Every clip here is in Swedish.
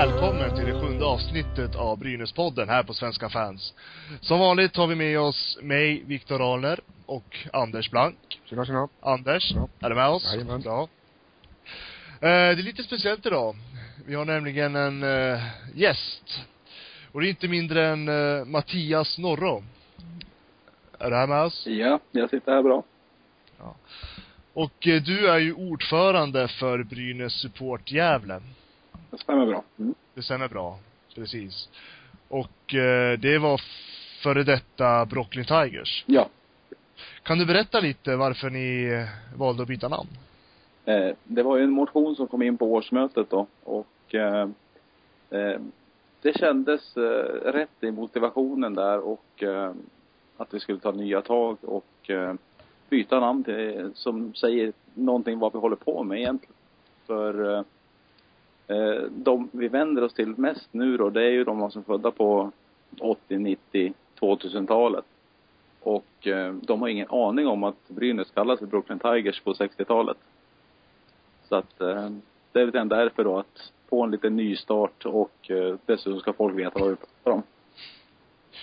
Välkommen till det sjunde avsnittet av Brynäspodden här på Svenska fans. Som vanligt har vi med oss mig, Viktor Ahlner och Anders Blank. Tjena, tjena. Anders, Ja. är du med oss? Jajamän. Ja. Eh, det är lite speciellt idag. Vi har nämligen en eh, gäst. Och det är inte mindre än eh, Mattias Norro. Är du här med oss? Ja, jag sitter här bra. Och eh, du är ju ordförande för Brynäs Support Gävle. Det stämmer bra. Mm. Det stämmer bra. Precis. Och eh, det var före detta Brooklyn Tigers. Ja. Kan du berätta lite varför ni eh, valde att byta namn? Eh, det var ju en motion som kom in på årsmötet då och eh, eh, det kändes eh, rätt i motivationen där och att vi skulle ta nya tag och byta namn till, som säger någonting vad vi håller på med egentligen. För eh, de vi vänder oss till mest nu då, det är ju de som är födda på 80, 90, 2000-talet. Och eh, de har ingen aning om att Brynäs kallas för Brooklyn Tigers på 60-talet. Så att eh, det är väl därför då att få en liten nystart och eh, dessutom ska folk veta vad vi pratar om.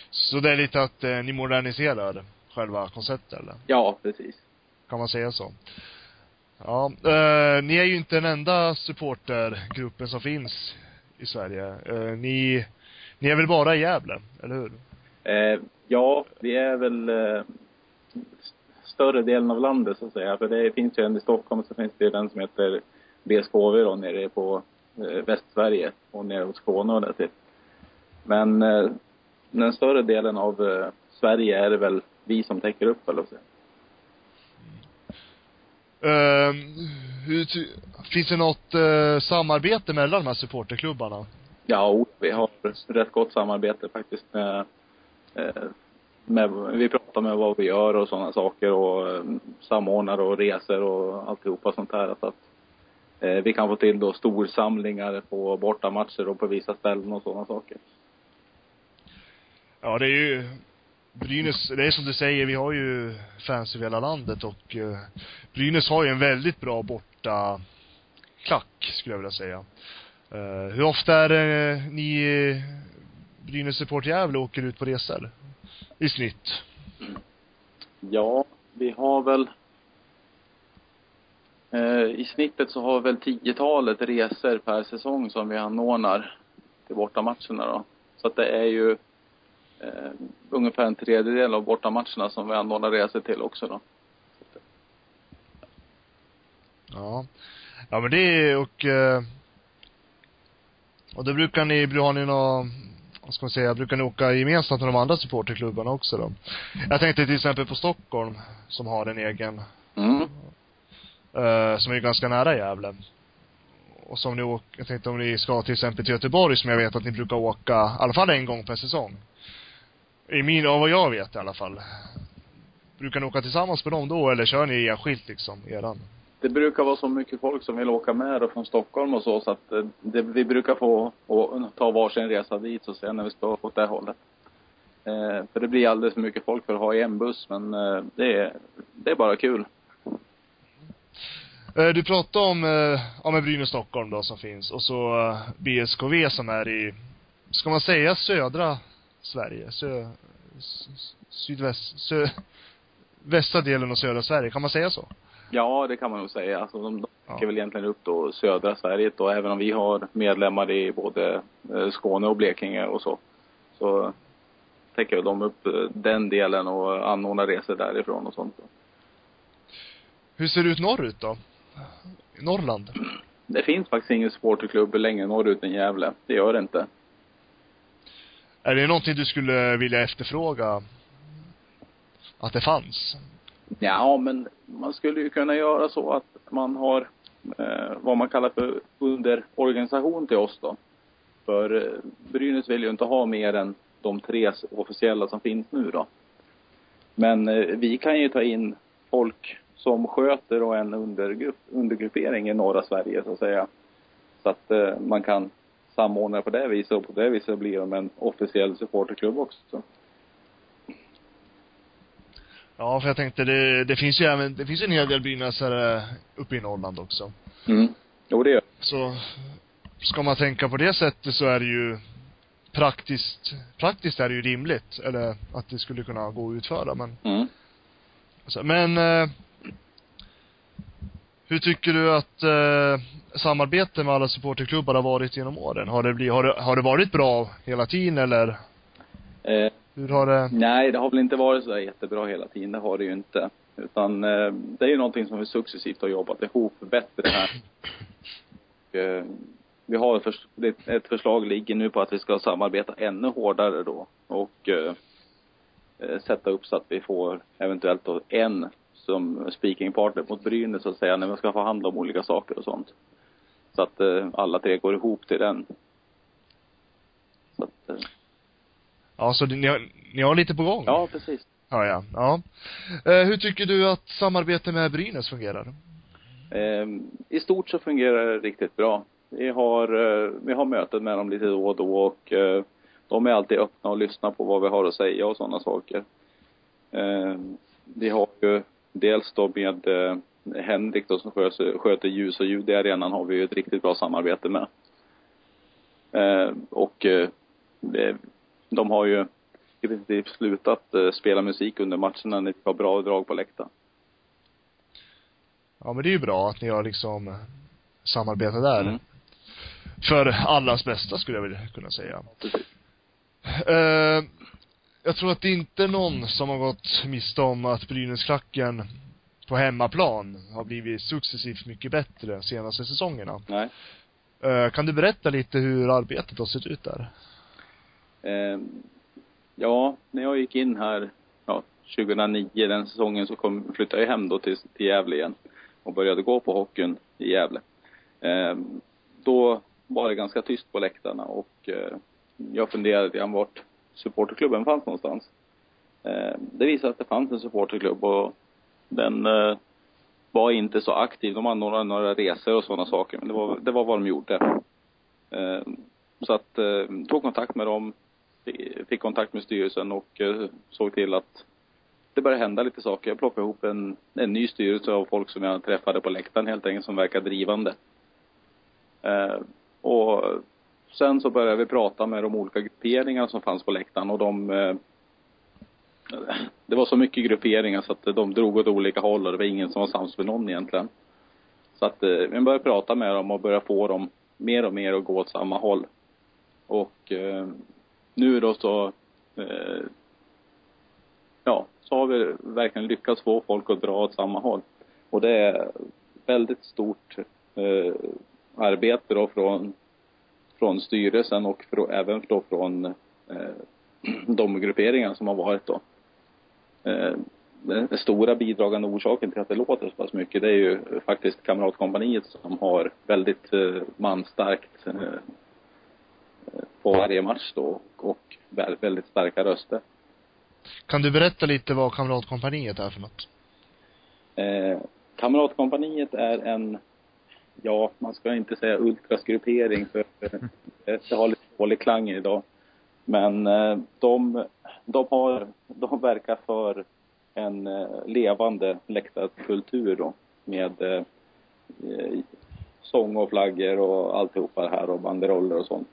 Så det är lite att eh, ni moderniserar själva konceptet eller? Ja, precis. Kan man säga så? Ja, eh, ni är ju inte den enda supportergruppen som finns i Sverige. Eh, ni, ni är väl bara i Gävle, eller hur? Eh, ja, vi är väl eh, större delen av landet så att säga. För det finns ju en i Stockholm så finns det den som heter BSKV då nere på eh, Västsverige och nere hos Skåne och där till. Men eh, den större delen av eh, Sverige är det väl vi som täcker upp eller så. Eh, hur, finns det något eh, samarbete mellan de här supporterklubbarna? Ja, vi har rätt gott samarbete faktiskt med, eh, med vi pratar med vad vi gör och sådana saker och eh, samordnar och resor och alltihopa sånt här. Så att eh, vi kan få till då storsamlingar på bortamatcher och på vissa ställen och sådana saker. Ja, det är ju Brynäs, det är som du säger, vi har ju fans över hela landet och eh, Brynäs har ju en väldigt bra borta klack, skulle jag vilja säga. Eh, hur ofta är det eh, ni eh, Brynäs Support Gävle åker ut på resor? I snitt? Ja, vi har väl eh, i snittet så har vi väl tiotalet resor per säsong som vi anordnar till bortamatcherna då. Så att det är ju eh, ungefär en tredjedel av bortamatcherna som vi anordnar resor till också då. Ja. Ja men det är, och eh, och då brukar ni, har ni nå vad ska man säga, brukar ni åka gemensamt med de andra supporterklubbarna också då? Jag tänkte till exempel på Stockholm, som har en egen, Mm. eh, som är ganska nära Gävle. Och som ni åker, jag tänkte om ni ska till exempel till Göteborg som jag vet att ni brukar åka, i alla fall en gång per säsong. I min, av vad jag vet i alla fall. Brukar ni åka tillsammans med dem då eller kör ni enskilt liksom, eran? Det brukar vara så mycket folk som vill åka med då från Stockholm och så, så att eh, det, vi brukar få och, ta varsin resa dit så sen när vi ska åt det hållet. Eh, för det blir alldeles för mycket folk för att ha i en buss, men eh, det, är, det är bara kul. Eh, Du pratade om, eh, ja men Brynäs Stockholm då som finns och så BSKV som är i, ska man säga södra Sverige? Sö, sydväst, sö, västra delen av södra Sverige, kan man säga så? Ja, det kan man nog säga. Alltså, de, de Ja. täcker väl egentligen upp då södra Sverige då, även om vi har medlemmar i både eh, Skåne och Blekinge och så. Så täcker de upp eh, den delen och anordnar resor därifrån och sånt. Hur ser det ut norrut då? Norrland? Det finns faktiskt ingen supporterklubb längre norrut än Gävle. Det gör det inte. Är det någonting du skulle vilja efterfråga? Att det fanns? Ja, men man skulle ju kunna göra så att man har eh, vad man kallar för underorganisation till oss då. För eh, Brynäs vill ju inte ha mer än de tre officiella som finns nu då. Men eh, vi kan ju ta in folk som sköter och en undergrupp, undergruppering i norra Sverige så att säga. Så att eh, man kan samordna på det viset och på det viset blir de en officiell supporterklubb också. Ja, för jag tänkte det, det finns ju även, det finns en hel del brynäsare uppe i Norrland också. Mm. Jo, det gör Så, ska man tänka på det sättet så är det ju praktiskt, praktiskt är det ju rimligt, eller att det skulle kunna gå att utföra, men mm. så, men eh, hur tycker du att eh, samarbetet med alla supporterklubbar har varit genom åren? Har det, blivit, har det, har det varit bra hela tiden eller Eh, hur har det? nej, det har väl inte varit så jättebra hela tiden. Det har det ju inte. Utan eh, det är ju någonting som vi successivt har jobbat ihop bättre här. Och, eh, vi har förs- ett förslag ligger nu på att vi ska samarbeta ännu hårdare då. Och eh, eh, sätta upp så att vi får eventuellt då en som speaking partner mot Brynäs så att säga när vi ska förhandla om olika saker och sånt. Så att eh, alla tre går ihop till den. Så att, eh, Ja, så ni har, ni har lite på gång? ja, precis. Ja, ja. ja. Eh, hur tycker du att samarbetet med Brynäs fungerar? Eh, I stort så fungerar det riktigt bra. Vi har, eh, vi har möten med dem lite då och då och eh, de är alltid öppna och lyssnar på vad vi har att säga och sådana saker. Eh, vi har ju dels då med eh, Henrik då som sköter, sköter ljus och ljud i arenan har vi ju ett riktigt bra samarbete med. Eh, och eh, det, de har ju i princip slutat eh, spela musik under matcherna när vi har bra drag på läktaren. Ja, men det är ju bra att ni har liksom samarbetat där. Mm. För allas bästa skulle jag vilja kunna säga. Precis. Eh, jag tror att det inte är någon som har gått miste om att Brynäsklacken på hemmaplan har blivit successivt mycket bättre senaste säsongerna. Nej. Eh, kan du berätta lite hur arbetet har sett ut där? Eh, ja, när jag gick in här, ja, 2009, den säsongen så kom, flyttade jag hem då till, till Gävle igen och började gå på hockeyn i Gävle. Eh, då var det ganska tyst på läktarna och eh, jag funderade grann vart supporterklubben fanns någonstans. Eh, det visade sig att det fanns en supporterklubb och den eh, var inte så aktiv. De anordnade några, några resor och sådana saker, men det var, det var vad de gjorde. Eh, så att, eh, tog kontakt med dem, fick kontakt med styrelsen och eh, såg till att det började hända lite saker. Jag plockade ihop en, en ny styrelse av folk som jag träffade på läktaren helt enkelt, som verkar drivande. Eh, och sen så började vi prata med de olika grupperingarna som fanns på läktaren och de eh, det var så mycket grupperingar så att de drog åt olika håll och det var ingen som var sams med någon egentligen. Så att eh, vi började prata med dem och började få dem mer och mer att gå åt samma håll. Och eh, nu då så, eh, ja, så har vi verkligen lyckats få folk att dra åt samma håll. Och det är väldigt stort eh, arbete då från, från styrelsen och frå, även då från eh, de grupperingar som har varit då. Eh, den stora bidragande orsaken till att det låter så pass mycket det är ju faktiskt Kamratkompaniet som har väldigt eh, manstarkt eh, på varje match då och vä- väldigt starka röster. Kan du berätta lite vad Kamratkompaniet är för något? Eh, Kamratkompaniet är en, ja, man ska inte säga ultraskrupering för eh, det har lite dålig klang idag. Men eh, de, de har, de verkar för en eh, levande läktarkultur då med sång och flaggor och alltihopa det här och banderoller och sånt.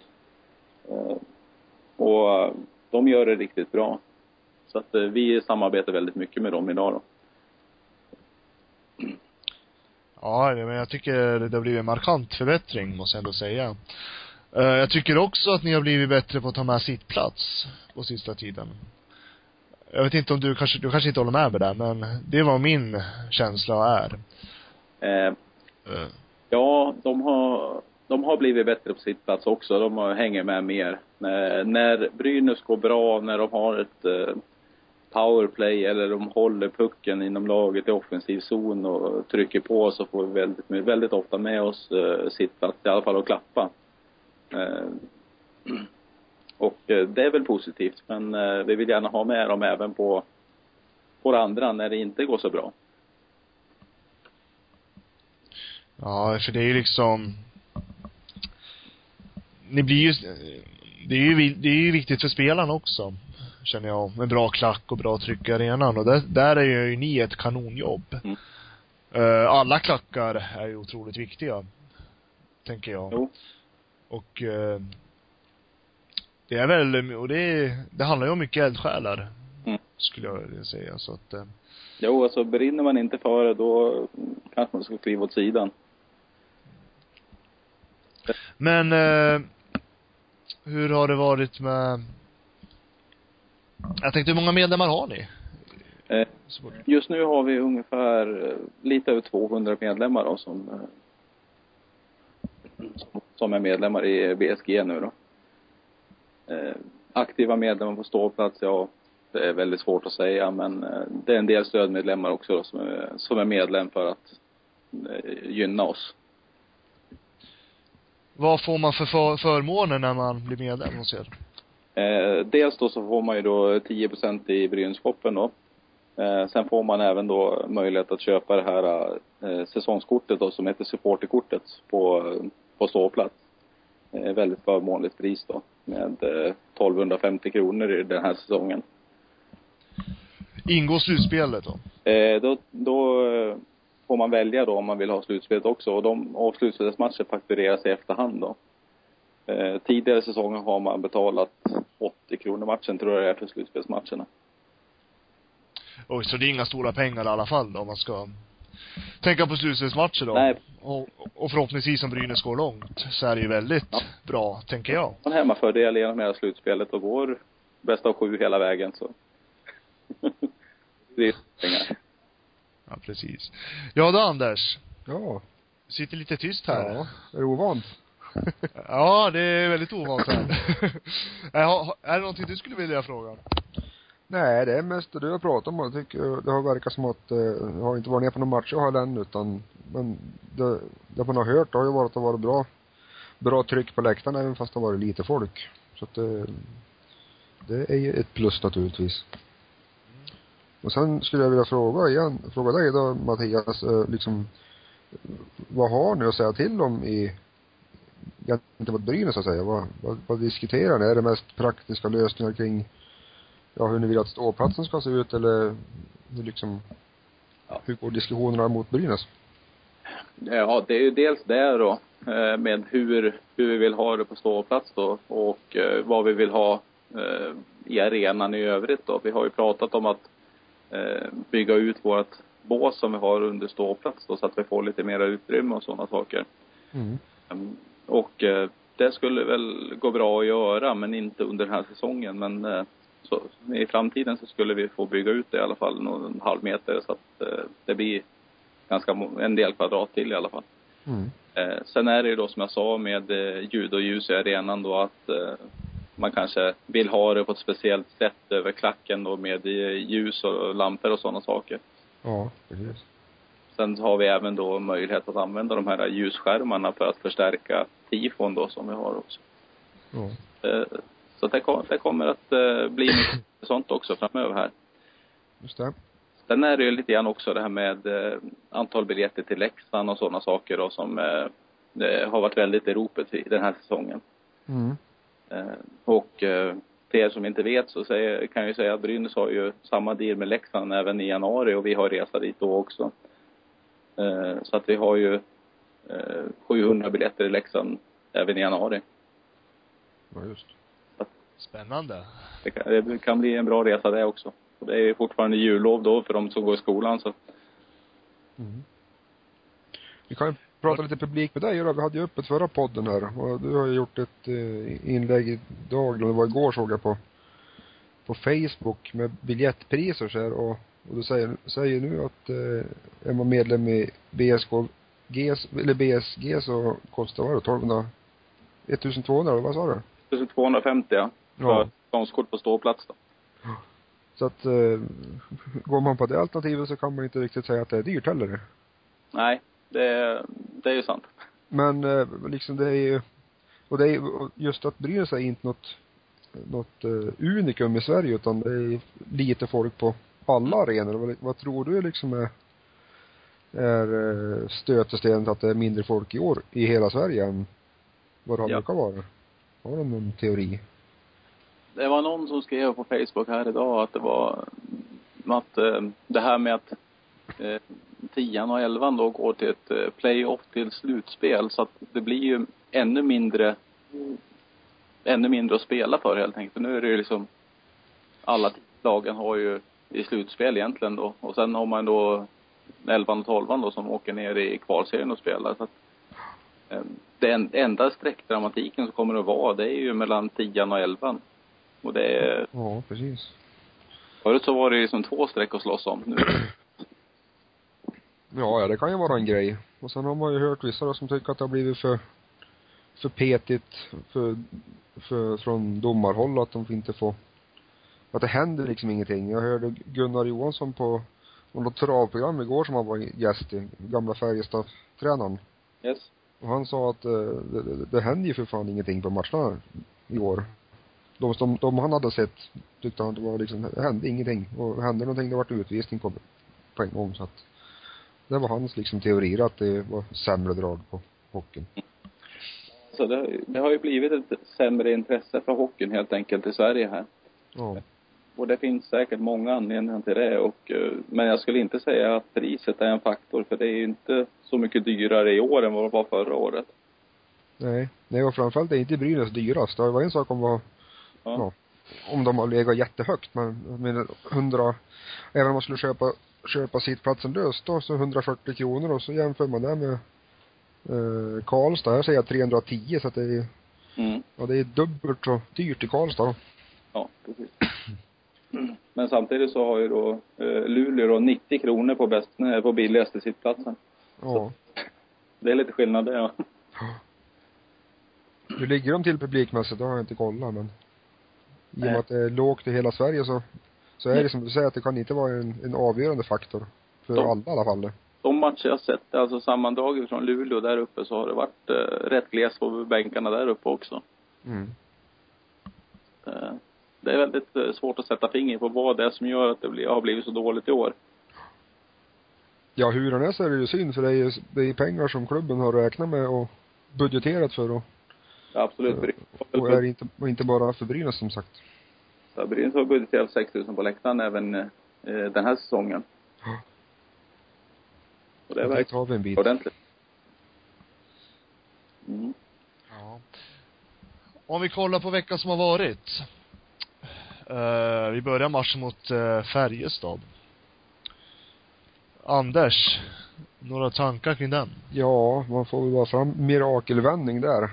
Och de gör det riktigt bra. Så att vi samarbetar väldigt mycket med dem idag då. Ja, men jag tycker det har blivit en markant förbättring, måste jag ändå säga. Eh, Jag tycker också att ni har blivit bättre på att ta med sittplats på sista tiden. Jag vet inte om du kanske, du kanske inte håller med mig där, men det var min känsla är. Eh, Eh, Ja, de har, de har blivit bättre på sitt plats också. De har- hänger med mer. När, när Brynäs går bra, när de har ett eh, powerplay eller de håller pucken inom laget i offensiv zon och trycker på så får vi väldigt, väldigt ofta med oss eh, sittplats, i alla fall att klappa. Eh, och eh, det är väl positivt, men eh, vi vill gärna ha med dem även på, på det andra när det inte går så bra. Ja, för det är ju liksom ni blir ju, det är ju, det är ju viktigt för spelarna också känner jag. Med bra klack och bra tryck i arenan. Och där, där är ju ni ett kanonjobb. Mm. Eh, alla klackar är ju otroligt viktiga. Tänker jag. Jo. Och eh, det är väl, och det, det handlar ju om mycket eldsjälar. Mm. Skulle jag vilja säga. Så att, eh, Jo, alltså brinner man inte för det, då kanske man ska kliva åt sidan. Men eh, hur har det varit med Jag tänkte hur många medlemmar har ni? Eh, Just nu har vi ungefär eh, lite över 200 medlemmar då, som, eh, som- är medlemmar i BSG nu då. Aktiva medlemmar på ståplats, ja, det är väldigt svårt att säga, men det är en del stödmedlemmar också då, som, är, som är medlem för att gynna oss. Vad får man för förmåner när man blir medlem hos er? Eh, dels då så får man ju då 10% i Brynäs-shoppen då. Eh, sen får man även då möjlighet att köpa det här eh, säsongskortet då som heter supporterkortet på, på ståplats. Eh, väldigt förmånligt pris då med eh, 1250 kronor i den här säsongen. Ingår slutspelet då? Eh, då, då eh, får man välja då om man vill ha slutspelet också och de och slutspelsmatcher faktureras i efterhand då. Eh, tidigare säsonger har man betalat 80 kronor matchen tror jag det är för slutspelsmatcherna. Oj, så det är inga stora pengar i alla fall då, om man ska tänka på slutspelsmatcher då? Nej. Och, och förhoppningsvis om Brynäs går långt, så är det ju väldigt Ja. bra, tänker jag. en hemmafördel genom hela slutspelet och går bäst av sju hela vägen så. det är pengar. Ja, precis. Ja då Anders, Ja. sitter lite tyst här. Ja. Är det ovant? Ja, det är väldigt ovant här. Äh, är, är det någonting du skulle vilja fråga? Nej, det är mest det du har pratat om. Jag tycker det har verkat som att, eh, jag har inte varit ner på någon match jag har än utan, men det, det man har hört det har ju varit att det har varit bra, bra tryck på läktaren även fast det har varit lite folk. Så att det, det är ju ett plus naturligtvis. Och sen skulle jag vilja fråga igen, fråga dig då Mattias, eh, liksom, vad har ni att säga till om i, gentemot Brynäs så att säga? Vad, vad, vad diskuterar ni? Är det mest praktiska lösningar kring ja, hur ni vill att ståplatsen ska se ut eller hur liksom, Ja. hur går diskussionerna mot Brynäs? Ja, det är ju dels det då eh, med hur, hur vi vill ha det på ståplats då och eh, vad vi vill ha eh, i arenan i övrigt då. Vi har ju pratat om att bygga ut vårt bås som vi har under ståplats då så att vi får lite mera utrymme och sådana saker. Mm. Och eh, det skulle väl gå bra att göra, men inte under den här säsongen. Men eh, så, i framtiden så skulle vi få bygga ut det i alla fall någon halv meter så att eh, det blir ganska en del kvadrat till i alla fall. Mm. Eh, sen är det ju då som jag sa med eh, ljud och ljus i arenan då att eh, man kanske vill ha det på ett speciellt sätt över klacken då med ljus och lampor och sådana saker. Ja, precis. Sen har vi även då möjlighet att använda de här ljusskärmarna för att förstärka tifon då som vi har också. Eh, Så det, kom, det kommer att eh, bli mycket sånt också framöver här. Just det. Sen är det ju lite grann också det här med eh, antal biljetter till Leksand och sådana saker då som har varit väldigt i ropet i den här säsongen. Mm. Och till er som inte vet så kan jag ju säga att Brynäs har ju samma deal med Leksand även i januari och vi har resa dit då också. Eh, så att vi har ju eh, 700 biljetter i Leksand även i januari. Ja, just. Spännande. Det kan, det kan bli en bra resa det också. Och det är fortfarande jullov då för de som går i skolan så. Mm. Vi kan ju prata lite publik med dig då. Vi hade ju öppet förra podden här och du har ju gjort ett eh, inlägg idag, eller det var igår såg jag på på Facebook med biljettpriser så här och, och du säger, säger nu att eh, är man medlem i BSK GS, eller BSG så kostar vad det 1200 1200 eller vad sa du? 1250 ja. För säsongskort på ståplats då. Så att eh, går man på det alternativet så kan man inte riktigt säga att det är dyrt heller. Nej, det, det är ju sant. Men eh, liksom det är ju, och det är just att Brynäs är inte något, något eh, unikum i Sverige utan det är lite folk på alla arenor. Vad, vad tror du liksom är, är eh, stötestenen att det är mindre folk i år i hela Sverige än vad det Ja. brukar vara? Har du någon teori? det var någon som skrev på Facebook här idag att det var att eh, det här med att eh, tian och elvan då går till ett eh, playoff till slutspel så att det blir ju ännu mindre ännu mindre att spela för helt enkelt. För nu är det ju liksom alla lagen har ju i slutspel egentligen då. Och sen har man då elvan och tolvan då som åker ner i kvalserien och spelar. Så att, eh, den enda streckdramatiken som kommer att vara, det är ju mellan tian och elvan. Och det är, Ja, precis. förut så var det ju som två streck att slåss om. Nu, Ja, ja, det kan ju vara en grej. Och sen har man ju hört vissa då som tycker att det har blivit för, för petigt för, för, från domarhåll att de inte får, att det händer liksom ingenting. Jag hörde Gunnar Johansson på något travprogram igår som han var gäst i, gamla Färjestad-tränaren. yes. Och han sa att eh, det, det, det händer ju för fan ingenting på matcherna i år. De, de, de han hade sett tyckte han att det var liksom, det hände ingenting. Och hände någonting, det vart utvisning på, på en gång så att det var hans liksom teorier att det var sämre drag på hockeyn. Så det, det har ju blivit ett sämre intresse för hockeyn helt enkelt i Sverige här. Ja. Och det finns säkert många anledningar till det och, eh, men jag skulle inte säga att priset är en faktor för det är ju inte så mycket dyrare i år än vad det var förra året. Nej. Nej, och framförallt är inte Brynäs dyrast. Det var en sak om vad, Ja. ja, om de har legat jättehögt men, menar, 100, även om man skulle köpa, köpa sittplatsen löst då, så 140 kronor och så jämför man det med eh, Karlstad. Här säger jag 310 så att det är, Mm. ja det är dubbelt så dyrt i Karlstad då. Ja, precis. Men samtidigt så har ju då eh, Luleå då 90 kronor på bäst, nej, på billigaste sittplatsen. Ja. Det är lite skillnad det ja. Hur ligger de till publikmässigt? Det har jag inte kollat men i och med att det är lågt i hela Sverige så, så är det som du säger att det kan inte vara en, en avgörande faktor. För Ja. alla i alla fall. De matcher jag sett, alltså sammandraget från Luleå där uppe så har det varit eh, rätt glest på bänkarna där uppe också. Mm. Eh, det är väldigt eh, svårt att sätta finger på vad det är som gör att det har blivit så dåligt i år. Ja, hur den är så är det ju synd för det är ju, det är pengar som klubben har räknat med och budgeterat för och, Ja, absolut. Brynäs och är inte, och inte bara för Brynäs som sagt. har- Brynäs har budgeterat 6 000 på läktaren även eh, den här säsongen. Ja. Och det är Och verkligen har vi en bit. ordentligt. Mm. Ja. Om vi kollar på veckan som har varit. Uh, vi börjar matchen mot uh, Färjestad. Anders, några tankar kring den? Ja, man får väl bara fram mirakelvändning där.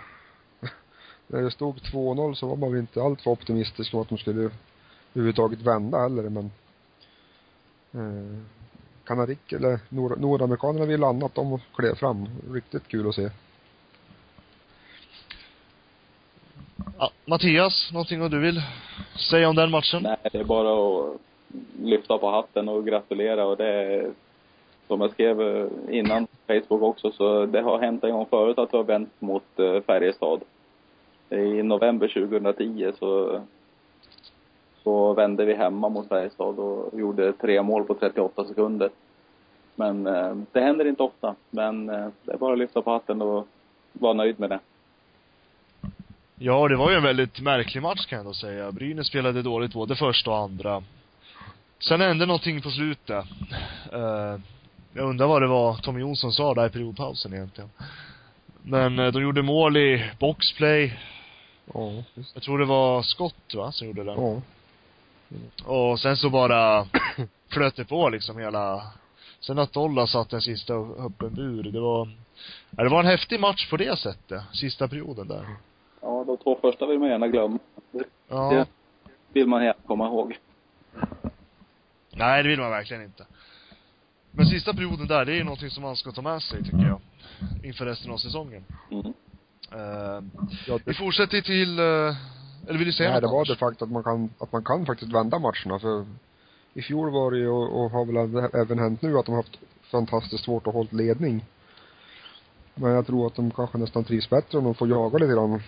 När det stod 2-0 så var man väl inte alltför optimistisk om att de skulle överhuvudtaget vända heller men eh, Kanarik eller nord, nordamerikanerna ville annat, de klev fram. Riktigt kul att se. Ja, Mattias, någonting du vill säga om den matchen? Nej, det är bara att lyfta på hatten och gratulera och det är, som jag skrev eh, innan på Facebook också, så det har hänt en gång förut att vi har vänt mot eh, Färjestad. I november 2010 så, så vände vi hemma mot Färjestad och gjorde tre mål på 38 sekunder. Men eh, det händer inte ofta, men det är bara att lyfta på hatten och vara nöjd med det. Ja, det var ju en väldigt märklig match kan jag ändå säga. Brynäs spelade dåligt både första och andra. Sen hände någonting på slutet. Eh, jag undrar vad det var Tommy Jonsson sa där i periodpausen egentligen. Men eh, de gjorde mål i boxplay. Ja, visst. Jag tror det var Skott va, som gjorde den. Ja. Och sen så bara flöt det på liksom hela Sen att Dolla satt den sista öppen bur, det var ja, det var en häftig match på det sättet, sista perioden där. Ja, de två första vill man gärna glömma. Ja. Det vill man gärna komma ihåg. Nej, det vill man verkligen inte. Men sista perioden där, det är ju någonting som man ska ta med sig, tycker jag. Inför resten av säsongen. Mm. Uh, ja vi det, fortsätter till, uh, eller vill du säga nej, det något, var Anders? det faktum att man kan, att man kan faktiskt vända matcherna för i fjol var det ju och, och har väl även hänt nu att de har haft fantastiskt svårt att hålla ledning. Men jag tror att de kanske nästan trivs bättre om de får jaga lite grann.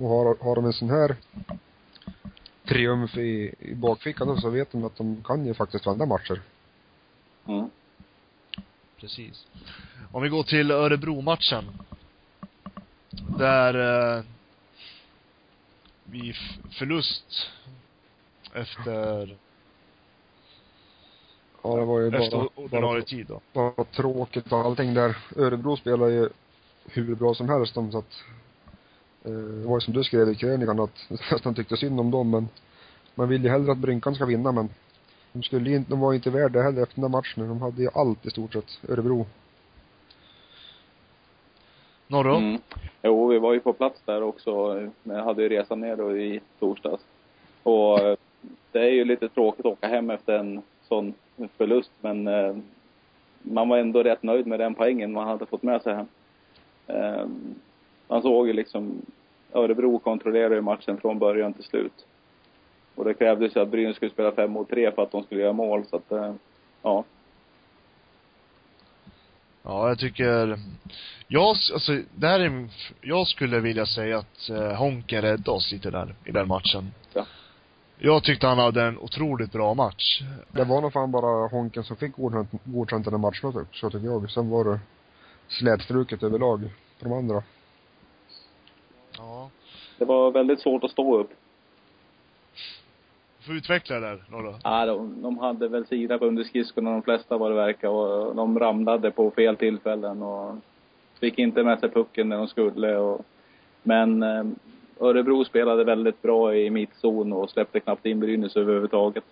Och har, har de en sån här triumf i, i bakfickan då så vet de att de kan ju faktiskt vända matcher. Mm. Precis. Om vi går till Örebro-matchen. Där, eh, vid f- förlust efter, Ja, det var ju efter bara, ordinarie bara, tid då. bara tråkigt och allting där. Örebro spelar ju hur bra som helst de så att eh, det var ju som du skrev i krönikan att nästan tyckte synd om dem men man vill ju hellre att Brynkan ska vinna men de skulle ju inte, de var ju inte värda heller efter den där matchen. De hade ju allt i stort sett, Örebro. Norro? Mm. Jo, vi var ju på plats där också. Men jag hade ju resan ner då i torsdags. Och eh, det är ju lite tråkigt att åka hem efter en sån förlust, men eh, man var ändå rätt nöjd med den poängen man hade fått med sig hem. Eh, man såg ju liksom, Örebro kontrollerade ju matchen från början till slut. Och det krävdes ju att Brynäs skulle spela fem mot tre för att de skulle göra mål, så att, eh, ja. Ja, jag tycker, jag, alltså, det här är, jag skulle vilja säga att eh, Honken räddade oss lite där, i den matchen. Ja. Jag tyckte han hade en otroligt bra match. Det var nog fan bara Honken som fick godkänt, godkänt den matchen så, så tycker jag. Sen var det slätstruket överlag på de andra. Ja. Det var väldigt svårt att stå upp. Får utveckla där, Norro. Ja, de, de hade väl sida under skridskorna de flesta vad det verkar och de ramlade på fel tillfällen och fick inte med sig pucken när de skulle och men eh, Örebro spelade väldigt bra i mittzon och släppte knappt in Brynäs överhuvudtaget.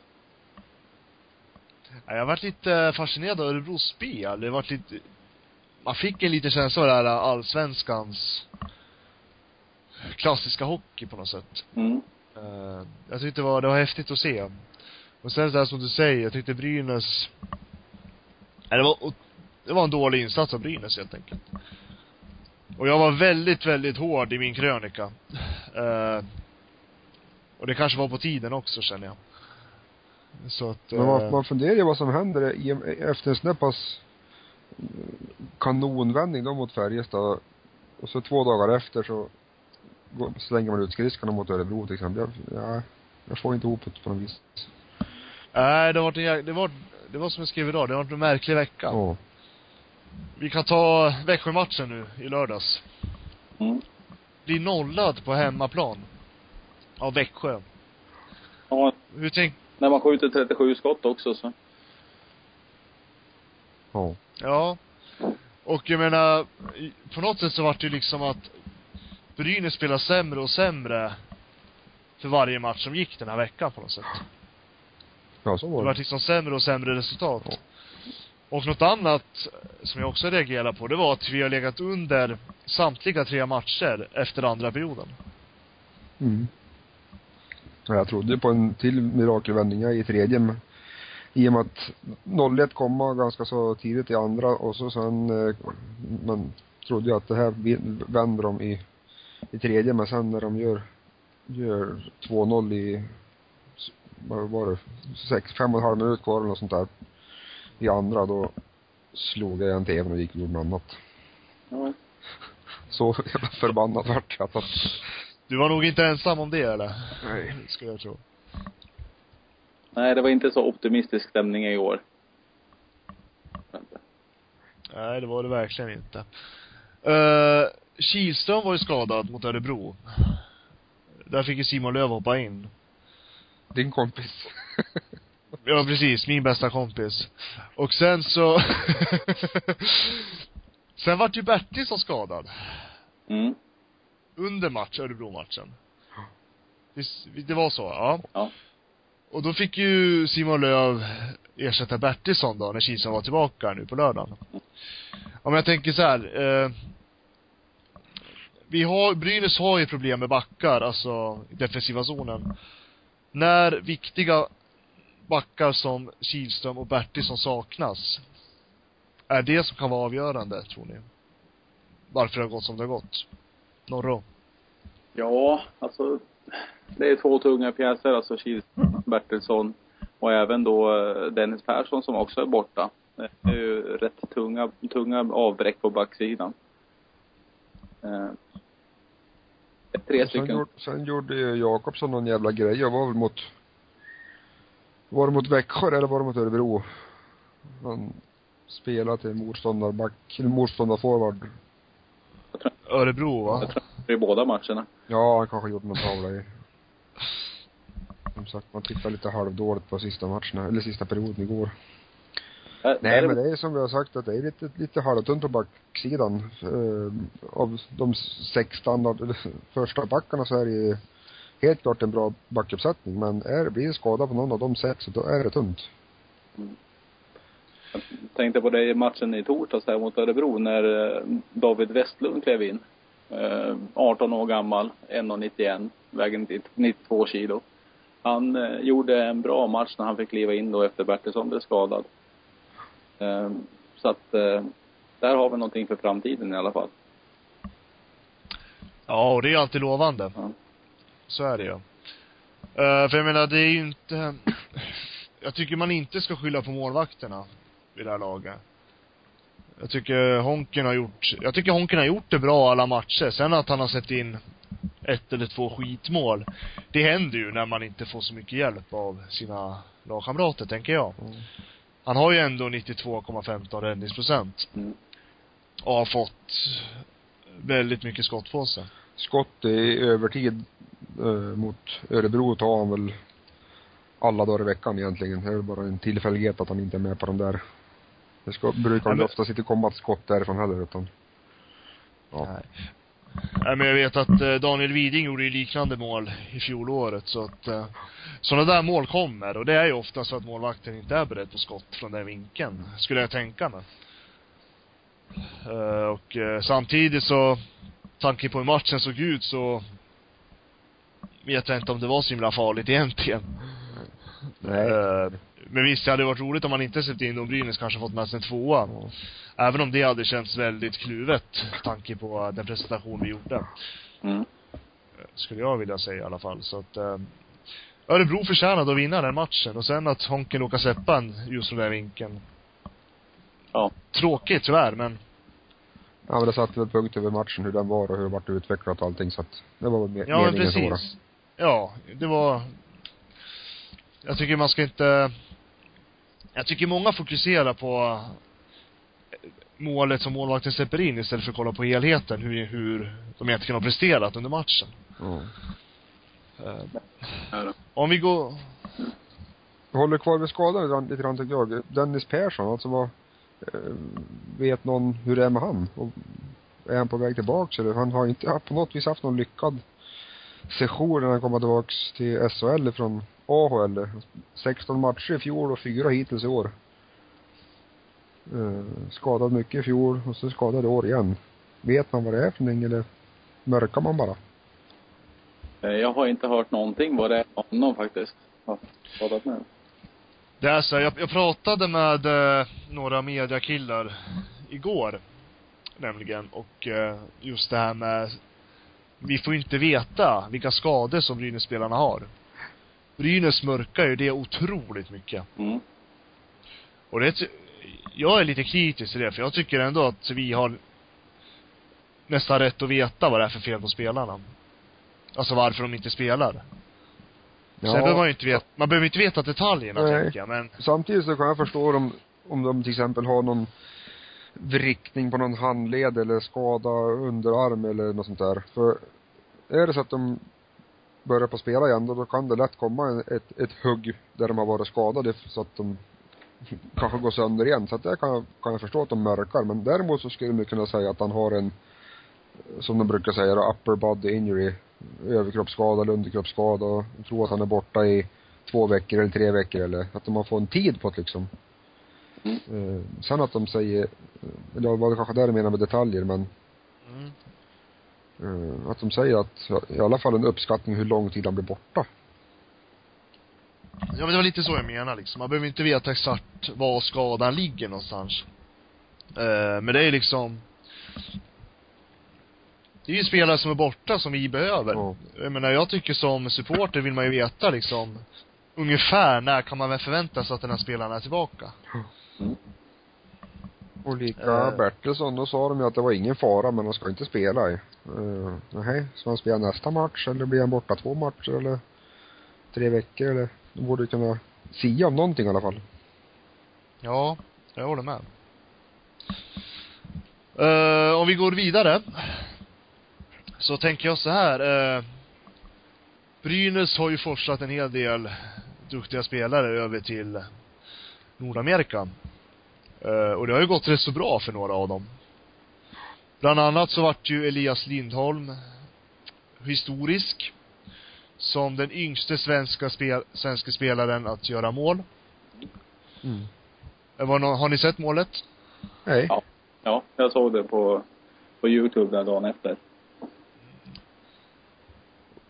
Ja, Jag varit lite fascinerad av Örebros spel. Det varit lite, man fick en liten känsla av det här allsvenskans klassiska hockey på något sätt. Mm. Eh, jag tyckte det var, det var häftigt att se. Och sen så där som du säger, jag tyckte Brynäs, nej, det var, det var en dålig insats av Brynäs helt enkelt. Och jag var väldigt, väldigt hård i min krönika. Eh, och det kanske var på tiden också känner jag. Så att, Men man, eh, man funderar ju vad som händer i, efter en sån där pass kanonvändning då mot Färjestad. Och så två dagar efter så slänger man ut skridskorna mot Örebro till exempel. Jag, ja, jag får inte ihop det på något vis. Nej, det var en, det var, det var som jag skrev idag, det var en märklig vecka. Ja. Vi kan ta Växjö-matchen nu, i lördags. Mm. Blir nollad på hemmaplan. Av Växjö. Ja, Hur tänk, när man skjuter 37 skott också så. Ja. ja. Och jag menar, på något sätt så vart det liksom att Brynäs spelar sämre och sämre för varje match som gick den här veckan på något sätt. Ja, så Det var vart det. liksom sämre och sämre resultat. Ja. Och något annat som jag också reagerade på, det var att vi har legat under samtliga tre matcher efter andra perioden. Mm. Ja, jag trodde på en till mirakelvändning i tredje men i och med att 0-1 komma ganska så tidigt i andra och så sen, eh, man trodde ju att det här vänder de i, i tredje men sen när de gör, gör 2-0 i, vad var det, sex, fem och en halv minut kvar eller något sånt där i andra då slog jag igen tvn och gick och gjorde något annat. Ja. Så jävla förbannad vart jag att, Du var nog inte ensam om det eller? nej. Skulle jag tro. Nej, det var inte så optimistisk stämning i år. Nej, det var det verkligen inte. Uh, Kihlström var ju skadad mot Örebro. Där fick ju Simon Löv hoppa in. Din kompis. Ja, precis. Min bästa kompis. Och sen så Sen vart ju Bertilsson skadad. Mm. Under match, Örebro-matchen. Visst, det var så? Ja. Ja. Och då fick ju Simon Löv ersätta Bertilsson då, när Kihlström var tillbaka nu på lördagen. Om jag tänker så här, eh, vi har, Brynäs har ju problem med backar, alltså defensiva zonen. När viktiga backar som Kihlström och Bertilsson saknas, är det som kan vara avgörande, tror ni? Varför det har gått som det har gått? Norro? Ja, alltså det är två tunga pjäser, alltså Kihlström, Bertilsson och även då eh, Dennis Persson som också är borta. Det är ju rätt tunga, tunga avbräck på backsidan. Eh, tre Sen, stycken. gjorde, sen gjorde ju Jakobsson någon jävla grej. Jag var väl mot, var det mot Växjö eller var det mot Örebro? Han spelade till motståndarback, motståndarforward. Örebro, va? Jag tror i båda matcherna. Ja, han kanske gjorde någon tavla i. Som sagt, man tittar lite halvdåligt på sista matcherna, eller sista perioden igår. Äh, Nej men det är som vi har sagt att det är lite, lite halvtunt på backsidan. Eh, av de sex standard, eller första backarna så är det ju helt klart en bra backuppsättning. Men är blir det skada på någon av de sex, så då är det tunt. Jag tänkte på det i matchen i torsdags där mot Örebro när eh, David Westlund klev in. Eh, 18 år gammal, 1,91, väger 90 92 kilo. Han eh, gjorde en bra match när han fick kliva in då efter Bertilsson blev skadad. Eh, så att eh, där har vi någonting för framtiden i alla fall. Ja, och det är ju alltid lovande. Ja. Så är det ju. Eh, för jag menar, det är ju inte... Jag tycker man inte ska skylla på målvakterna i det här laget. Jag tycker Honken har gjort, jag tycker Honken har gjort det bra alla matcher. Sen att han har sett in ett eller två skitmål. Det händer ju när man inte får så mycket hjälp av sina lagkamrater, tänker jag. Han har ju ändå 92,15 räddningsprocent. Mm. Och har fått väldigt mycket skott på sig. Skott i övertid eh, mot Örebro tar han väl alla dagar i veckan egentligen. Det är väl bara en tillfällighet att han inte är med på de där. Det ska, brukar Ja, väl men- oftast inte komma ett skott därifrån heller utan Ja. Nej. Nej, men jag vet att eh, Daniel Widing gjorde ju liknande mål i fjolåret, så att eh, sådana där mål kommer. Och det är ju ofta så att målvakten inte är beredd på skott från den vinkeln, skulle jag tänka mig. Eh, och eh, samtidigt så, tanke på hur matchen såg ut så vet jag inte om det var så himla farligt egentligen. Nej. Men visst, det hade varit roligt om man inte släppt in och Brynäs kanske fått med sig en tvåa. Även om det hade känts väldigt kluvet, tanke på den presentation vi gjorde. Mm. Skulle jag vilja säga i alla fall. Så att, eh, Örebro förtjänade att vinna den matchen och sen att Honken råkade släppa en just från den vinkeln. Ja. Tråkigt tyvärr, men Ja men det satte väl punkt över matchen, hur den var och hur det vart utvecklat och allting så att det var väl me- ja men meningen så då. precis. Ja, det var Jag tycker man ska inte Jag tycker många fokuserar på eh, målet som målvakten släpper in istället för att kolla på helheten, hur, hur de egentligen har presterat under matchen. Ja. Eh. Om vi går Jag håller kvar vid skadan lite grann- lite grann tycker jag. Dennis Persson, alltså vad, eh, vet någon hur det är med han? Och är han på väg tillbaks eller? Han har inte på något vis haft någon lyckad session när han kommer tillbaks till SHL från AHL. 16 matcher i fjol och fyra hittills i år. Eh, skadad mycket i fjol och så skadad i år igen. Vet man vad det är för någonting eller mörkar man bara? Eh, Jag har inte hört någonting vad det är om honom faktiskt. Har pratat med. Det är så jag, jag pratade med eh, några mediakillar igår, nämligen, och eh, just det här med, vi får inte veta vilka skador som Brynäs-spelarna har. Brynäs mörkar ju det otroligt mycket. Mm. Och det, jag är lite kritisk till det, för jag tycker ändå att vi har nästan rätt att veta vad det är för fel på spelarna. Alltså varför de inte spelar. Sen behöver man ju inte veta, man behöver inte veta detaljerna Nej. tänker jag, men Samtidigt så kan jag förstå om, om de till exempel har någon vrickning på någon handled eller skada underarm eller något sånt där. För är det så att de börjar på spela igen då, då kan det lätt komma ett, ett hugg där de har varit skadade så att de kanske går sönder igen. Så att det kan, jag- kan jag förstå att de mörkar. Men däremot så skulle man kunna säga att han har en, som de brukar säga då, upper body injury. Överkroppsskada eller underkroppsskada och tror att han är borta i två veckor eller tre veckor eller att de har fått en tid på det liksom. Mm. Eh, sen att de säger, eller var det kanske där de menar med detaljer men mm. Eh, att de säger att i alla fall en uppskattning hur lång tid han blir borta. Ja men det var lite så jag menar liksom. Man behöver inte veta exakt var skadan ligger någonstans. Eh, men det är liksom Det är ju spelare som är borta som vi behöver. Ja. Jag menar, jag tycker som supporter vill man ju veta liksom ungefär när kan man väl förvänta sig att den här spelaren är tillbaka. Och lika Eh. Bertilsson, då sa de ju att det var ingen fara men han ska inte spela i. Uh, nej, ska han spela nästa match eller blir han borta två matcher eller tre veckor eller? De borde ju kunna sia om någonting i alla fall. Ja, jag håller med. Eh, om vi går vidare. Så tänker jag så här. eh, Brynäs har ju forslat en hel del duktiga spelare över till Nordamerika. Eh, och det har ju gått rätt så bra för några av dem. Bland annat så vart ju Elias Lindholm historisk som den yngste svenska, spel, svenska spelaren att göra mål. Mm. Det var har ni sett målet? Nej. Ja. Ja, jag såg det på, på Youtube där dagen efter.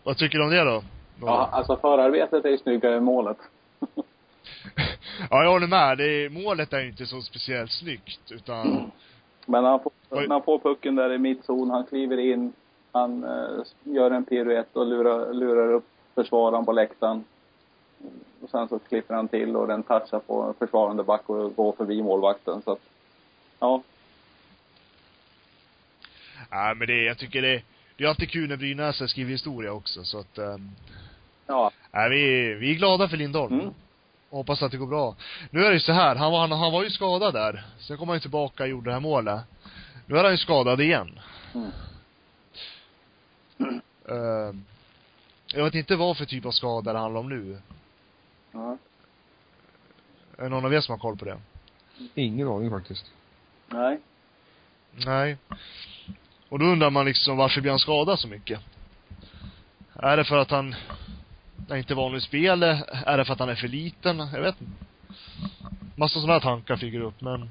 Vad tycker du om det då? Ja, alltså förarbetet är ju snyggare än målet. Ja, jag håller med. Det är, målet är inte så speciellt snyggt, utan Men när han, får, när han får pucken där i mittzon, han kliver in, han eh, gör en piruett och lurar, lurar upp försvararen på läktaren. Och sen så klipper han till och den touchar på försvarande back och går förbi målvakten. Så att, ja, Nej, men det, jag tycker det, det är alltid kul när Brynäs skriver historia också, så att, um, ja, nej, vi, vi är glada för Lindholm. Mm. Och hoppas att det går bra. Nu är det ju så här, han var, han, han var ju skadad där. Sen kom han ju tillbaka och gjorde det här målet. Nu är han ju skadad igen. Mm. Ehm, jag vet inte vad för typ av skada det handlar om nu. ja, Är det någon av er som har koll på det? Ingen aning faktiskt. nej. Nej. Och då undrar man liksom varför blir han skadad så mycket? Är det för att han är inte van vid spel? Är det för att han är för liten? Jag vet inte. Massa sådana tankar flyger upp, men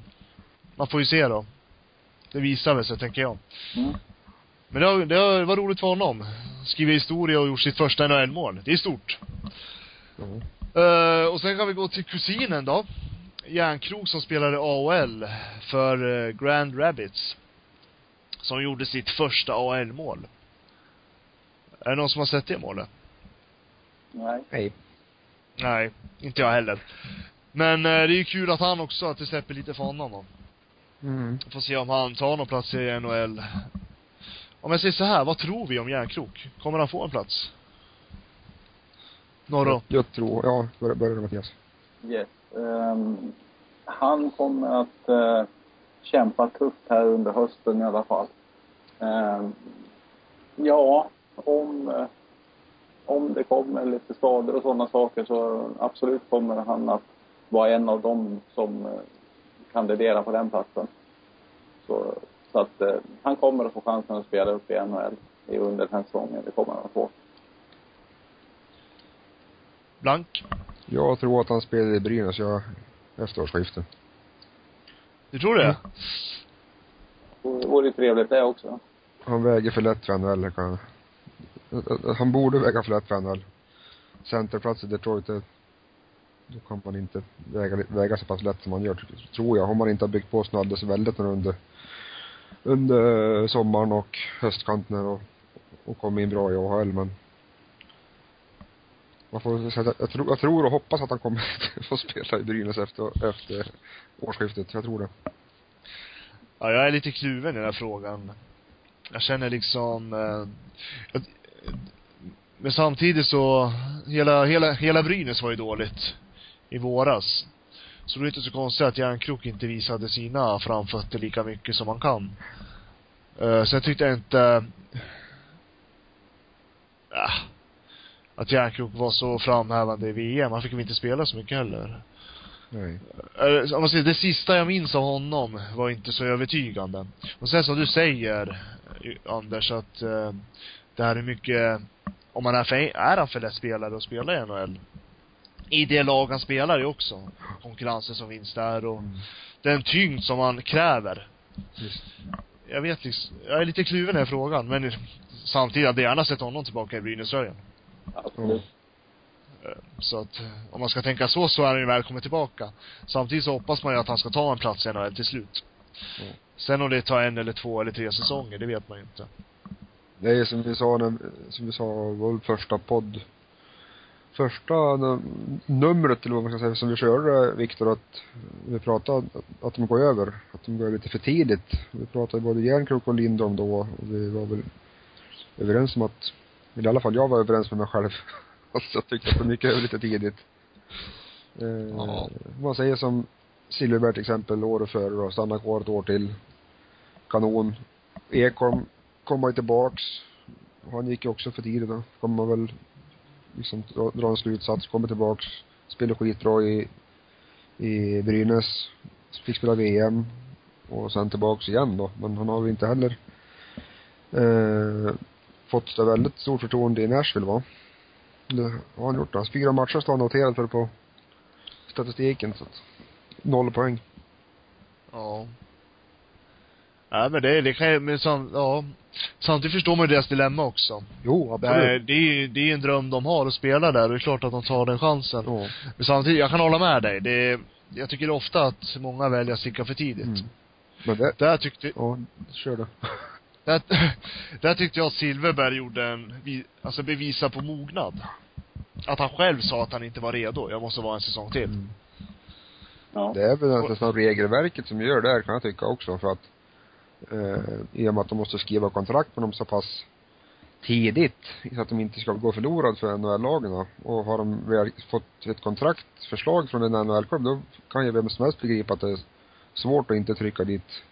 man får ju se då. Det visar väl sig, tänker jag. Mm. Men det, har, det var roligt för honom. Skrivit historia och gjort sitt första NHL-mål. Det är stort. Ja. Eh, och sen kan vi gå till kusinen då. Järnkrok som spelade AHL för eh, Grand Rapids. Som gjorde sitt första AHL-mål. Är det någon som har sett det målet? Nej. Nej. Nej, inte jag heller. Men eh, det är ju kul att han också, att det släpper lite för honom då. Mm. Får se om han tar någon plats i NHL. Om jag säger så här, vad tror vi om Järnkrok? Kommer han få en plats? Norro? Jag, jag tror, ja, börja, börja Mattias. Yes. Ehm, han kommer att eh, kämpa tufft här under hösten i alla fall. Ehm, ja, om, eh, om det kommer lite skador och sådana saker så absolut kommer han att vara en av dem som eh, kandiderar på den platsen. Så, så att eh, han kommer att få chansen att spela upp i NHL i under den här säsongen. Det kommer han att få. Blank? Jag tror att han spelar i Brynäs, jag, efter årsskiftet. Du tror det? Mm. Det vore ju trevligt det också. Han väger för lätt för NHL, kan han borde väga för lätt för NHL. Centerplats i Detroit, det, då kan man inte väga, väga så pass lätt som man gör, tror jag. Om man inte har byggt på sig alldeles väldigt nu under, under sommaren och höstkanten och, och kommit in bra i AHL, men man får säga, jag, tror, jag tror och hoppas att han kommer få spela i Brynäs efter, efter årsskiftet. Jag tror det. Ja, jag är lite kluven i den här frågan. Jag känner liksom, eh, jag, men samtidigt så, hela, hela, hela Brynäs var ju dåligt i våras. Så det är inte så konstigt att Järnkrok inte visade sina framfötter lika mycket som man kan. Uh, sen tyckte jag inte, ja, att Järnkrok var så framhävande i VM. Han fick väl inte spela så mycket heller. Nej. Eh, om man säger, det sista jag minns av honom var inte så övertygande. Och sen som du säger, eh, Anders, att eh, det här är mycket, om man är för, är han för lätt spelare att spela i NHL? I det lag han spelar i också. Konkurrensen som finns där och Mm. den tyngd som man kräver. Just. Jag vet liksom, jag är lite kluven i den här frågan, men samtidigt hade jag gärna sett honom tillbaka i Brynäsröjen. Absolut. Eh, Så att, om man ska tänka så, så är han ju välkommen tillbaka. Samtidigt så hoppas man ju att han ska ta en plats i NHL till slut. Mm. Sen om det tar en eller två eller tre säsonger, det vet man ju inte. Det är som vi sa, när, som vi sa, väl första podd, första num- numret eller vad man ska säga, som vi körde, Viktor, att vi pratade att, att de går över, att de går lite för tidigt. Vi pratade både Järnkrok och Lindholm då, och vi var väl överens om att, i alla fall jag var överens med mig själv, alltså jag tyckte att de gick över lite tidigt. Eh, Ja. Man säger som Silverberg till exempel, året före då, stanna kvar ett år till. Kanon. Ekholm kommer tillbaks. Han gick ju också för tidigt då. Kommer väl liksom dra, dra en slutsats, kommer tillbaks, spelar skitbra i, i Brynäs, fick spela VM och sen tillbaks igen då. Men han har väl inte heller eh, fått det väldigt stort förtroende i Nashville va? Det har han gjort då. Fyra matcher står han noterad för på statistiken så att, noll poäng. Ja. Nej men det, det kan ju, men sam, ja. Samtidigt förstår man ju deras dilemma också. Jo, Det, är, det är ju, det är en dröm de har att spela där och det är klart att de tar den chansen. Ja. Men samtidigt, jag kan hålla med dig. Det jag tycker ofta att många väljer att sticka för tidigt. Mm. Men det, Där tyckte, ja, kör du. där, där tyckte jag att Silverberg gjorde en, alltså bevisa på mognad. Att han själv sa att han inte var redo. Jag måste vara en säsong till. Mm. Ja. Det är väl nästan regelverket som gör det här kan jag tycka också för att eh, Eh, i och med att de måste skriva kontrakt med dem så pass tidigt så att de inte ska gå förlorad för NHL-lagen och har de väl fått ett kontraktförslag från en NHL-klubb då kan ju vem som helst begripa att det är svårt att inte trycka dit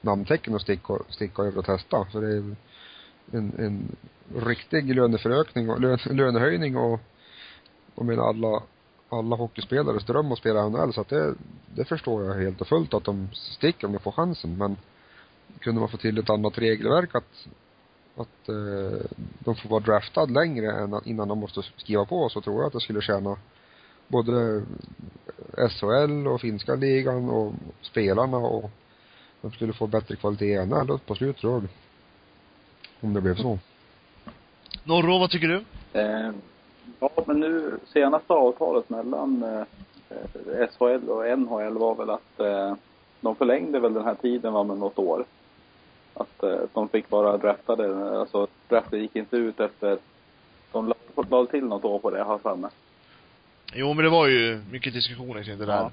namntecken och sticka, sticka över och testa. Så det är en, en riktig löneförökning och lön, lönehöjning och, och med alla alla hockeyspelares dröm att spela i NHL så att det, det förstår jag helt och fullt att de sticker om de får chansen men kunde man få till ett annat regelverk att att eh, de får vara draftad längre än innan de måste skriva på så tror jag att det skulle tjäna både SHL och finska ligan och spelarna och de skulle få bättre kvalitet i NHL på jag. Om det blev så. Norro, vad tycker du? Eh, ja, men nu senaste avtalet mellan eh, SHL och NHL var väl att eh, de förlängde väl den här tiden va, med något år. Att eh, de fick vara draftade, alltså draften gick inte ut efter, de la- lade till något år på det, för mig. Jo men det var ju mycket diskussioner kring det där. Ja.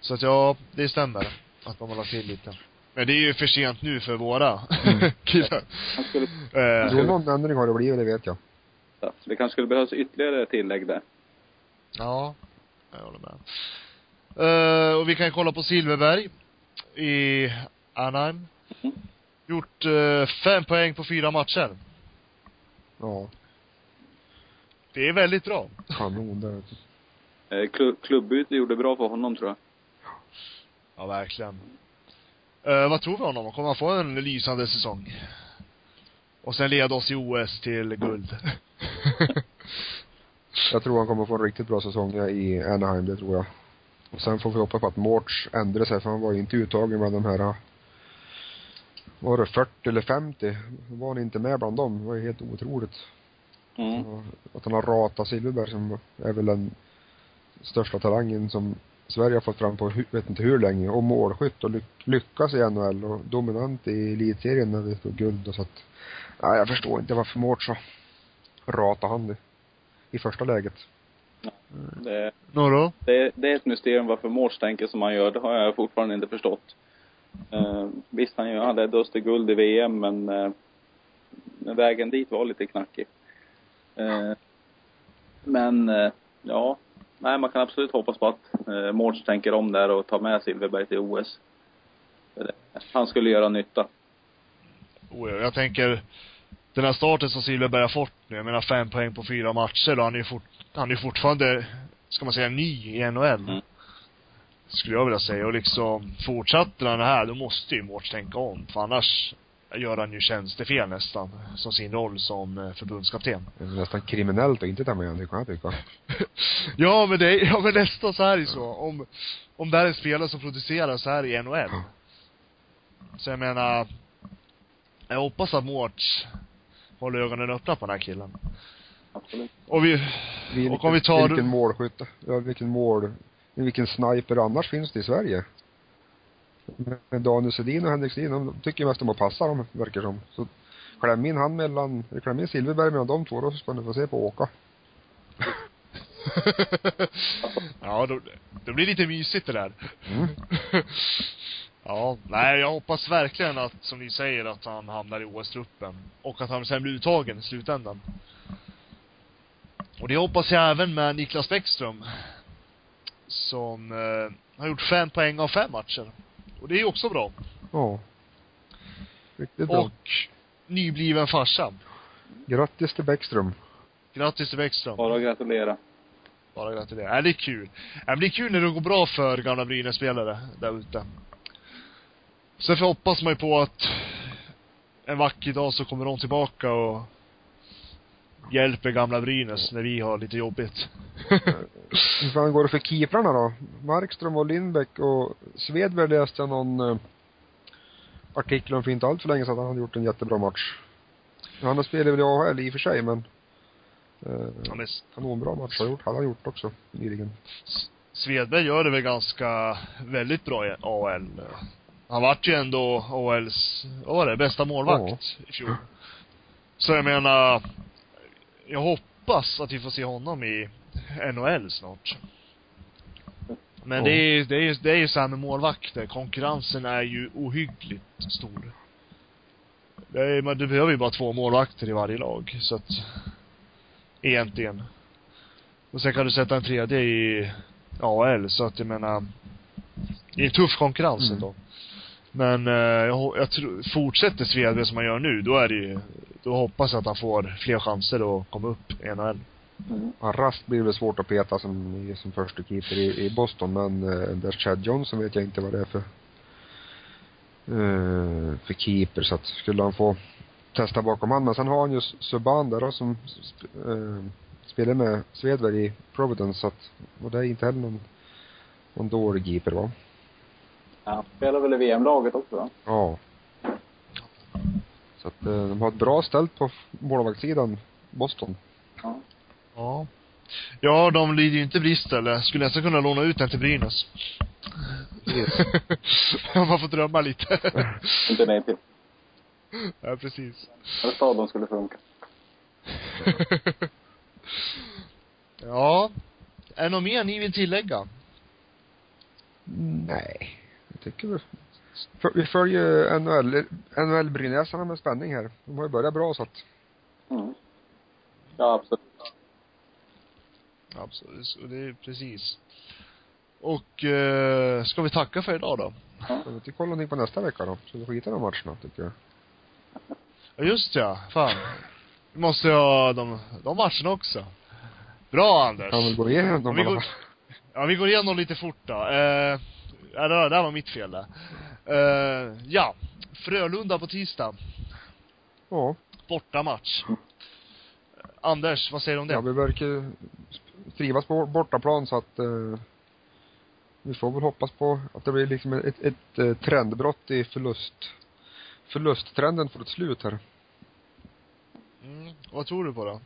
Så att ja, det stämmer. Att de har lagt till lite. Men det är ju för sent nu för våra Mm. killar. Han skulle, Eh, Jo, någon ändring har det blivit, det vet jag. det kanske skulle behövas ytterligare tillägg där. Ja, jag håller med. Eh, och vi kan kolla på Silverberg i Anaheim. Mm. Gjort eh, fem poäng på fyra matcher. Ja, Det är väldigt bra. kanon det. Eh, klu- klubbyte gjorde bra för honom tror jag. Ja, verkligen. Eh, vad tror vi om honom? Kommer han få en lysande säsong? Och sen leda oss i OS till guld. Jag tror han kommer få en riktigt bra säsong i Anaheim, det tror jag. Och sen får vi hoppas på att Mårts ändrar sig, för han var ju inte uttagen bland de här var det 40 eller 50? Då var han inte med bland dem. Det var ju helt otroligt. Mm. Och Att han har ratat Silverberg som är väl den största talangen som Sverige har fått fram på vet inte hur länge. Och målskytt och lyck- lyckas i NHL och dominant i elitserien när vi tog guld och så att, nej jag förstår inte varför Mårts så rata han det. I första läget. Det, Norro? det, det är ett mysterium varför Mårts tänker som han gör. Det har jag fortfarande inte förstått. Eh, visst, han, han ledde oss till guld i VM, men eh, vägen dit var lite knackig. Eh, men, eh, ja. Nej, man kan absolut hoppas på att eh, Mårts tänker om där och tar med Silverberg till OS. Han skulle göra nytta. Oh, ja, jag tänker, den här starten som Silverberg har fått nu, jag menar fem poäng på fyra matcher och han är ju fort, han är ju fortfarande, ska man säga, ny i NHL. Mm. Skulle jag vilja säga. Och liksom, fortsätter han det här, då måste ju Mårts tänka om. För annars gör han ju tjänstefel nästan, som sin roll som eh, förbundskapten. Det är nästan kriminellt att inte ta med honom, kan jag tycka. ja men det är, ja men nästan så här är det så. Om, om det här är en spelare som producerar så här i NHL. Så jag menar, jag hoppas att Mårts håller ögonen öppna på den här killen. Absolut. Och vi, Vilken, och om vi tar, vilken målskytt, ja vilken mål, vilken sniper annars finns det i Sverige? Med Daniel Sedin och Henrik Sedin, de tycker mest om att passa dem, verkar som. Så kläm in han mellan, kläm in Silverberg mellan de två, då ska ni få se på åka. ja då, det blir lite mysigt det där. Mm. ja, nej jag hoppas verkligen att, som ni säger, att han hamnar i OS-truppen. Och att han sen blir uttagen i slutändan. Och det hoppas jag även med Niklas Bäckström. Som eh, har gjort fem poäng av fem matcher. Och det är ju också bra. Ja. Riktigt bra. Och nybliven farsa. Grattis till Bäckström. Grattis till Bäckström. Bara att gratulera. Bara gratulera. Ja, det är kul. Men det är kul när det går bra för gamla Brynäs-spelare där ute. Sen hoppas man ju på att en vacker dag så kommer de tillbaka och hjälper gamla Brynäs när vi har lite jobbigt. Hur fan går det för keeprarna då? Markström och Lindbäck och Svedberg läste jag någon eh, artikel om för inte allt för länge sedan att han hade gjort en jättebra match. Han har spelat väl i AHL i och för sig men eh, Ja, men kanonbra match har gjort, han gjort också nyligen. Svedberg gör det väl ganska, väldigt bra i AHL. Han vart ju ändå AHLs, vad var det, bästa målvakt i fjol. Så jag menar, jag hoppas att vi får se honom i NHL snart. Men Ja. det är det är det är ju med målvakter, konkurrensen är ju ohyggligt stor. Det är, men du behöver ju bara två målvakter i varje lag, så att egentligen. Och sen kan du sätta en tredje i AL, så att jag menar, det är tuff konkurrens Mm. ändå. Men eh, jag, jag tror, fortsätter Svedberg som han gör nu, då är det ju, då hoppas jag att han får fler chanser att komma upp i NHL. Mm. Rast blir väl svårt att peta som, som första keeper i, i Boston men eh, där Chad Johnson vet jag inte vad det är för eh, för keeper så att skulle han få testa bakom han men sen har han ju Subban där då som eh, spelar med Svedberg i Providence så att och det är inte heller någon, någon dålig keeper va? Ja, han spelar väl i VM-laget också va? Ja. Så att eh, de har ett bra ställt på målvaktssidan, Boston. Ja. Ja. Ja, de lider ju inte brist eller, skulle nästan kunna låna ut den till Brynäs. Om man får drömma lite. Inte nej till. ja, precis. Eller staden skulle funka. ja. Är det något mer ni vill tillägga? Nej, jag tycker vi, för, vi följer NHL, NHL Brynäsarna med spänning här. De har ju börjat bra så att, Mm. Ja, absolut. Absolut, så det är precis. Och, eh, ska vi tacka för idag då? jag vet inte kolla någonting på nästa vecka då. Så vi får hitta de matcherna tycker jag. Ja, just ja. Fan. Vi måste ha de, de matcherna också. Bra Anders. Kan väl gå igenom dem vi i går, ja, vi går igenom lite fort då. Eh, ja, det, där var mitt fel där. Eh, ja. Frölunda på tisdag. Ja. Bortamatch. Anders, vad säger du om det? Ja, vi verkar trivas på bortaplan så att eh, vi får väl hoppas på att det blir liksom ett, ett, ett eh, trendbrott i förlust. Förlusttrenden får ett slut här. Mm, vad tror du på då?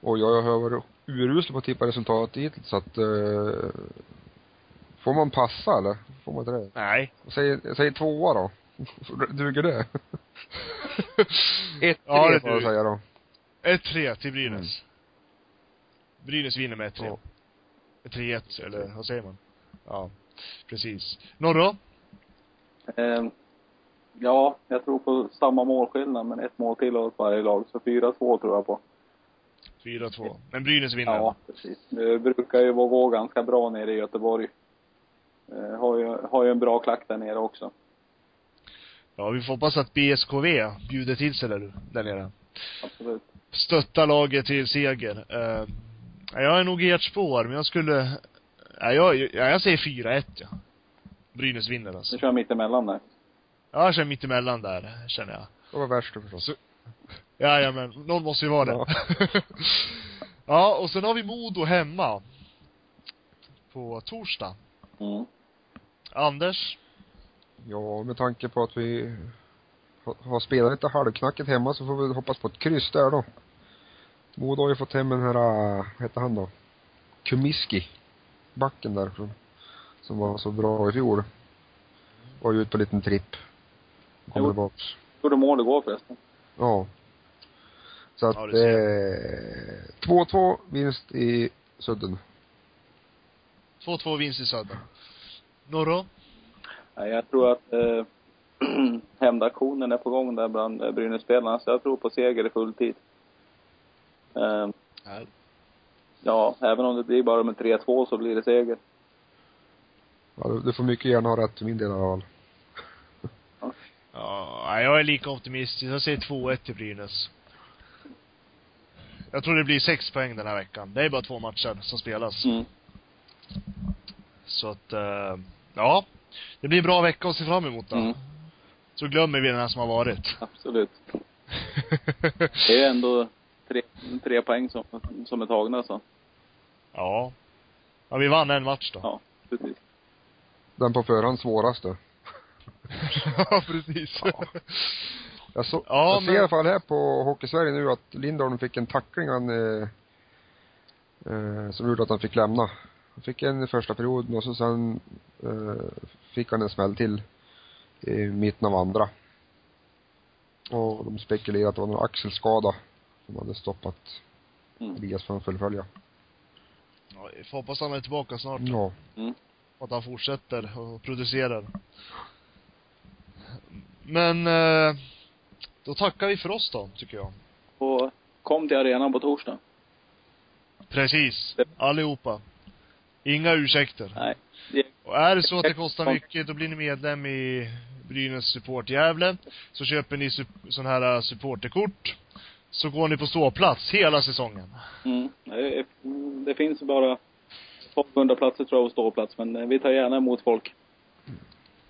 Och jag har varit urusel på att tippa resultat hittills så att eh, Får man passa eller? Får man inte det? Nej. Säg, säg tvåa då. Duger det? Ett, Ja, tre det får jag säga då. 1-3 till Brynäs. Brynäs vinner med 1-3. Ja. 3-1, eller vad säger man? Ja, precis. Norra? Eh, ja, jag tror på samma målskillnad, men ett mål till åt varje lag. Så 4-2 tror jag på. 4-2. Men Brynäs vinner. Ja, precis. Det brukar ju vara- gå ganska bra nere i Göteborg. Eh, har, ju, har ju en bra klack där nere också. Ja, vi får hoppas att BSKV bjuder till sig där, där nere. Absolut. Stötta laget till seger. Uh, jag är nog i ert spår, men jag skulle, ja, jag, ja, jag säger 4-1 ja. Brynäs vinner alltså. Nu kör mittemellan där. Ja, jag känner mittemellan där, känner jag. Det var värst förstås. Så- Jajamän, någon måste ju vara det. Ja. och sen har vi Modo hemma. På torsdag. Mm. Anders? Ja, med tanke på att vi har- har spelat lite halvknackigt hemma så får vi hoppas på ett kryss där då. Modo har ju fått hem den här, äh, vad heter han då? Kumiski. Backen där från, som var så bra i fjol. Var ju ute på en liten tripp. Kom Jo. tillbaks. Gjorde mål igår förresten. Ja. Så att, Ja, eh, 2-2 vinst i Sudden. 2-2 vinst i Södern. Norra? Nej, jag tror att eh, hämndaktionen är på gång där bland eh, Brynäs-spelarna, så jag tror på seger i fulltid. Eh, ja, även om det blir bara med 3-2 så blir det seger. Ja, du, får mycket gärna ha rätt för min del fall. Ja, nej, jag är lika optimistisk. Jag säger 2-1 till Brynäs. Jag tror det blir sex poäng den här veckan. Det är bara två matcher som spelas. Mm. Så att, eh, ja. Det blir en bra vecka att se fram emot då. Mm. Så glömmer vi den här som har varit. Absolut. Det är ju ändå tre, tre poäng som, som är tagna så. ja. Ja, vi vann en match då. Ja, precis. Den på förhand svåraste. Ja, precis. Jag, så, Ja, jag ser men- i alla fall här på Hockeysverige nu att Lindholm fick en tackling han, eh, eh, som gjorde att han fick lämna. Han fick en i första perioden och så sen eh, fick han en smäll till i mitten av andra. Och de spekulerade att det var någon axelskada som hade stoppat Mm. Elias från att fullfölja. Ja, vi får hoppas han är tillbaka snart. Ja. Mm. Att han fortsätter och producerar. Men, eh, då tackar vi för oss då, tycker jag. Och kom till arenan på torsdag. Precis. Allihopa. Inga ursäkter. Nej. Och är det så att det kostar mycket, då blir ni medlem i Brynäs Support Gävle. Så köper ni sån här eh, supporterkort. Så går ni på ståplats hela säsongen. mm, det, finns bara 1200 platser tror jag och ståplats, men eh, vi tar gärna emot folk.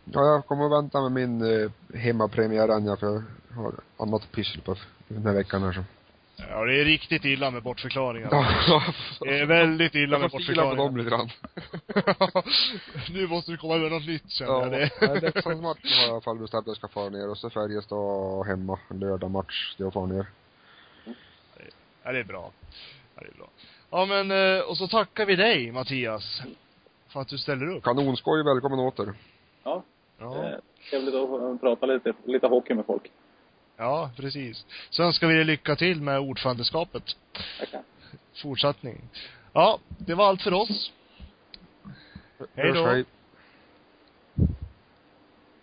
Ja, jag kommer att vänta med min eh, hemmapremiär än jag, för jag har annat pyssel på den här veckan här så. Ja, det är riktigt illa med bortförklaringar. Det är väldigt illa med jag får fila på bortförklaringar. dem lite grann. nu måste vi komma med något nytt känner Ja, jag. Det. nej, Leksands match har jag i alla fall bestämt att jag ska fara ner och så Färjestad hemma, lördag match, det jag far ner. Ja, det är bra. Ja, det är bra. Ja, men, eh, och så tackar vi dig, Mattias. För att du ställer upp. Kanonskoj, välkommen åter. Ja, Ja, eh, trevligt att prata lite, lite hockey med folk. ja precis. Så önskar vi dig lycka till med ordförandeskapet. Tackar. Fortsättning. Ja, det var allt för oss. Hej då.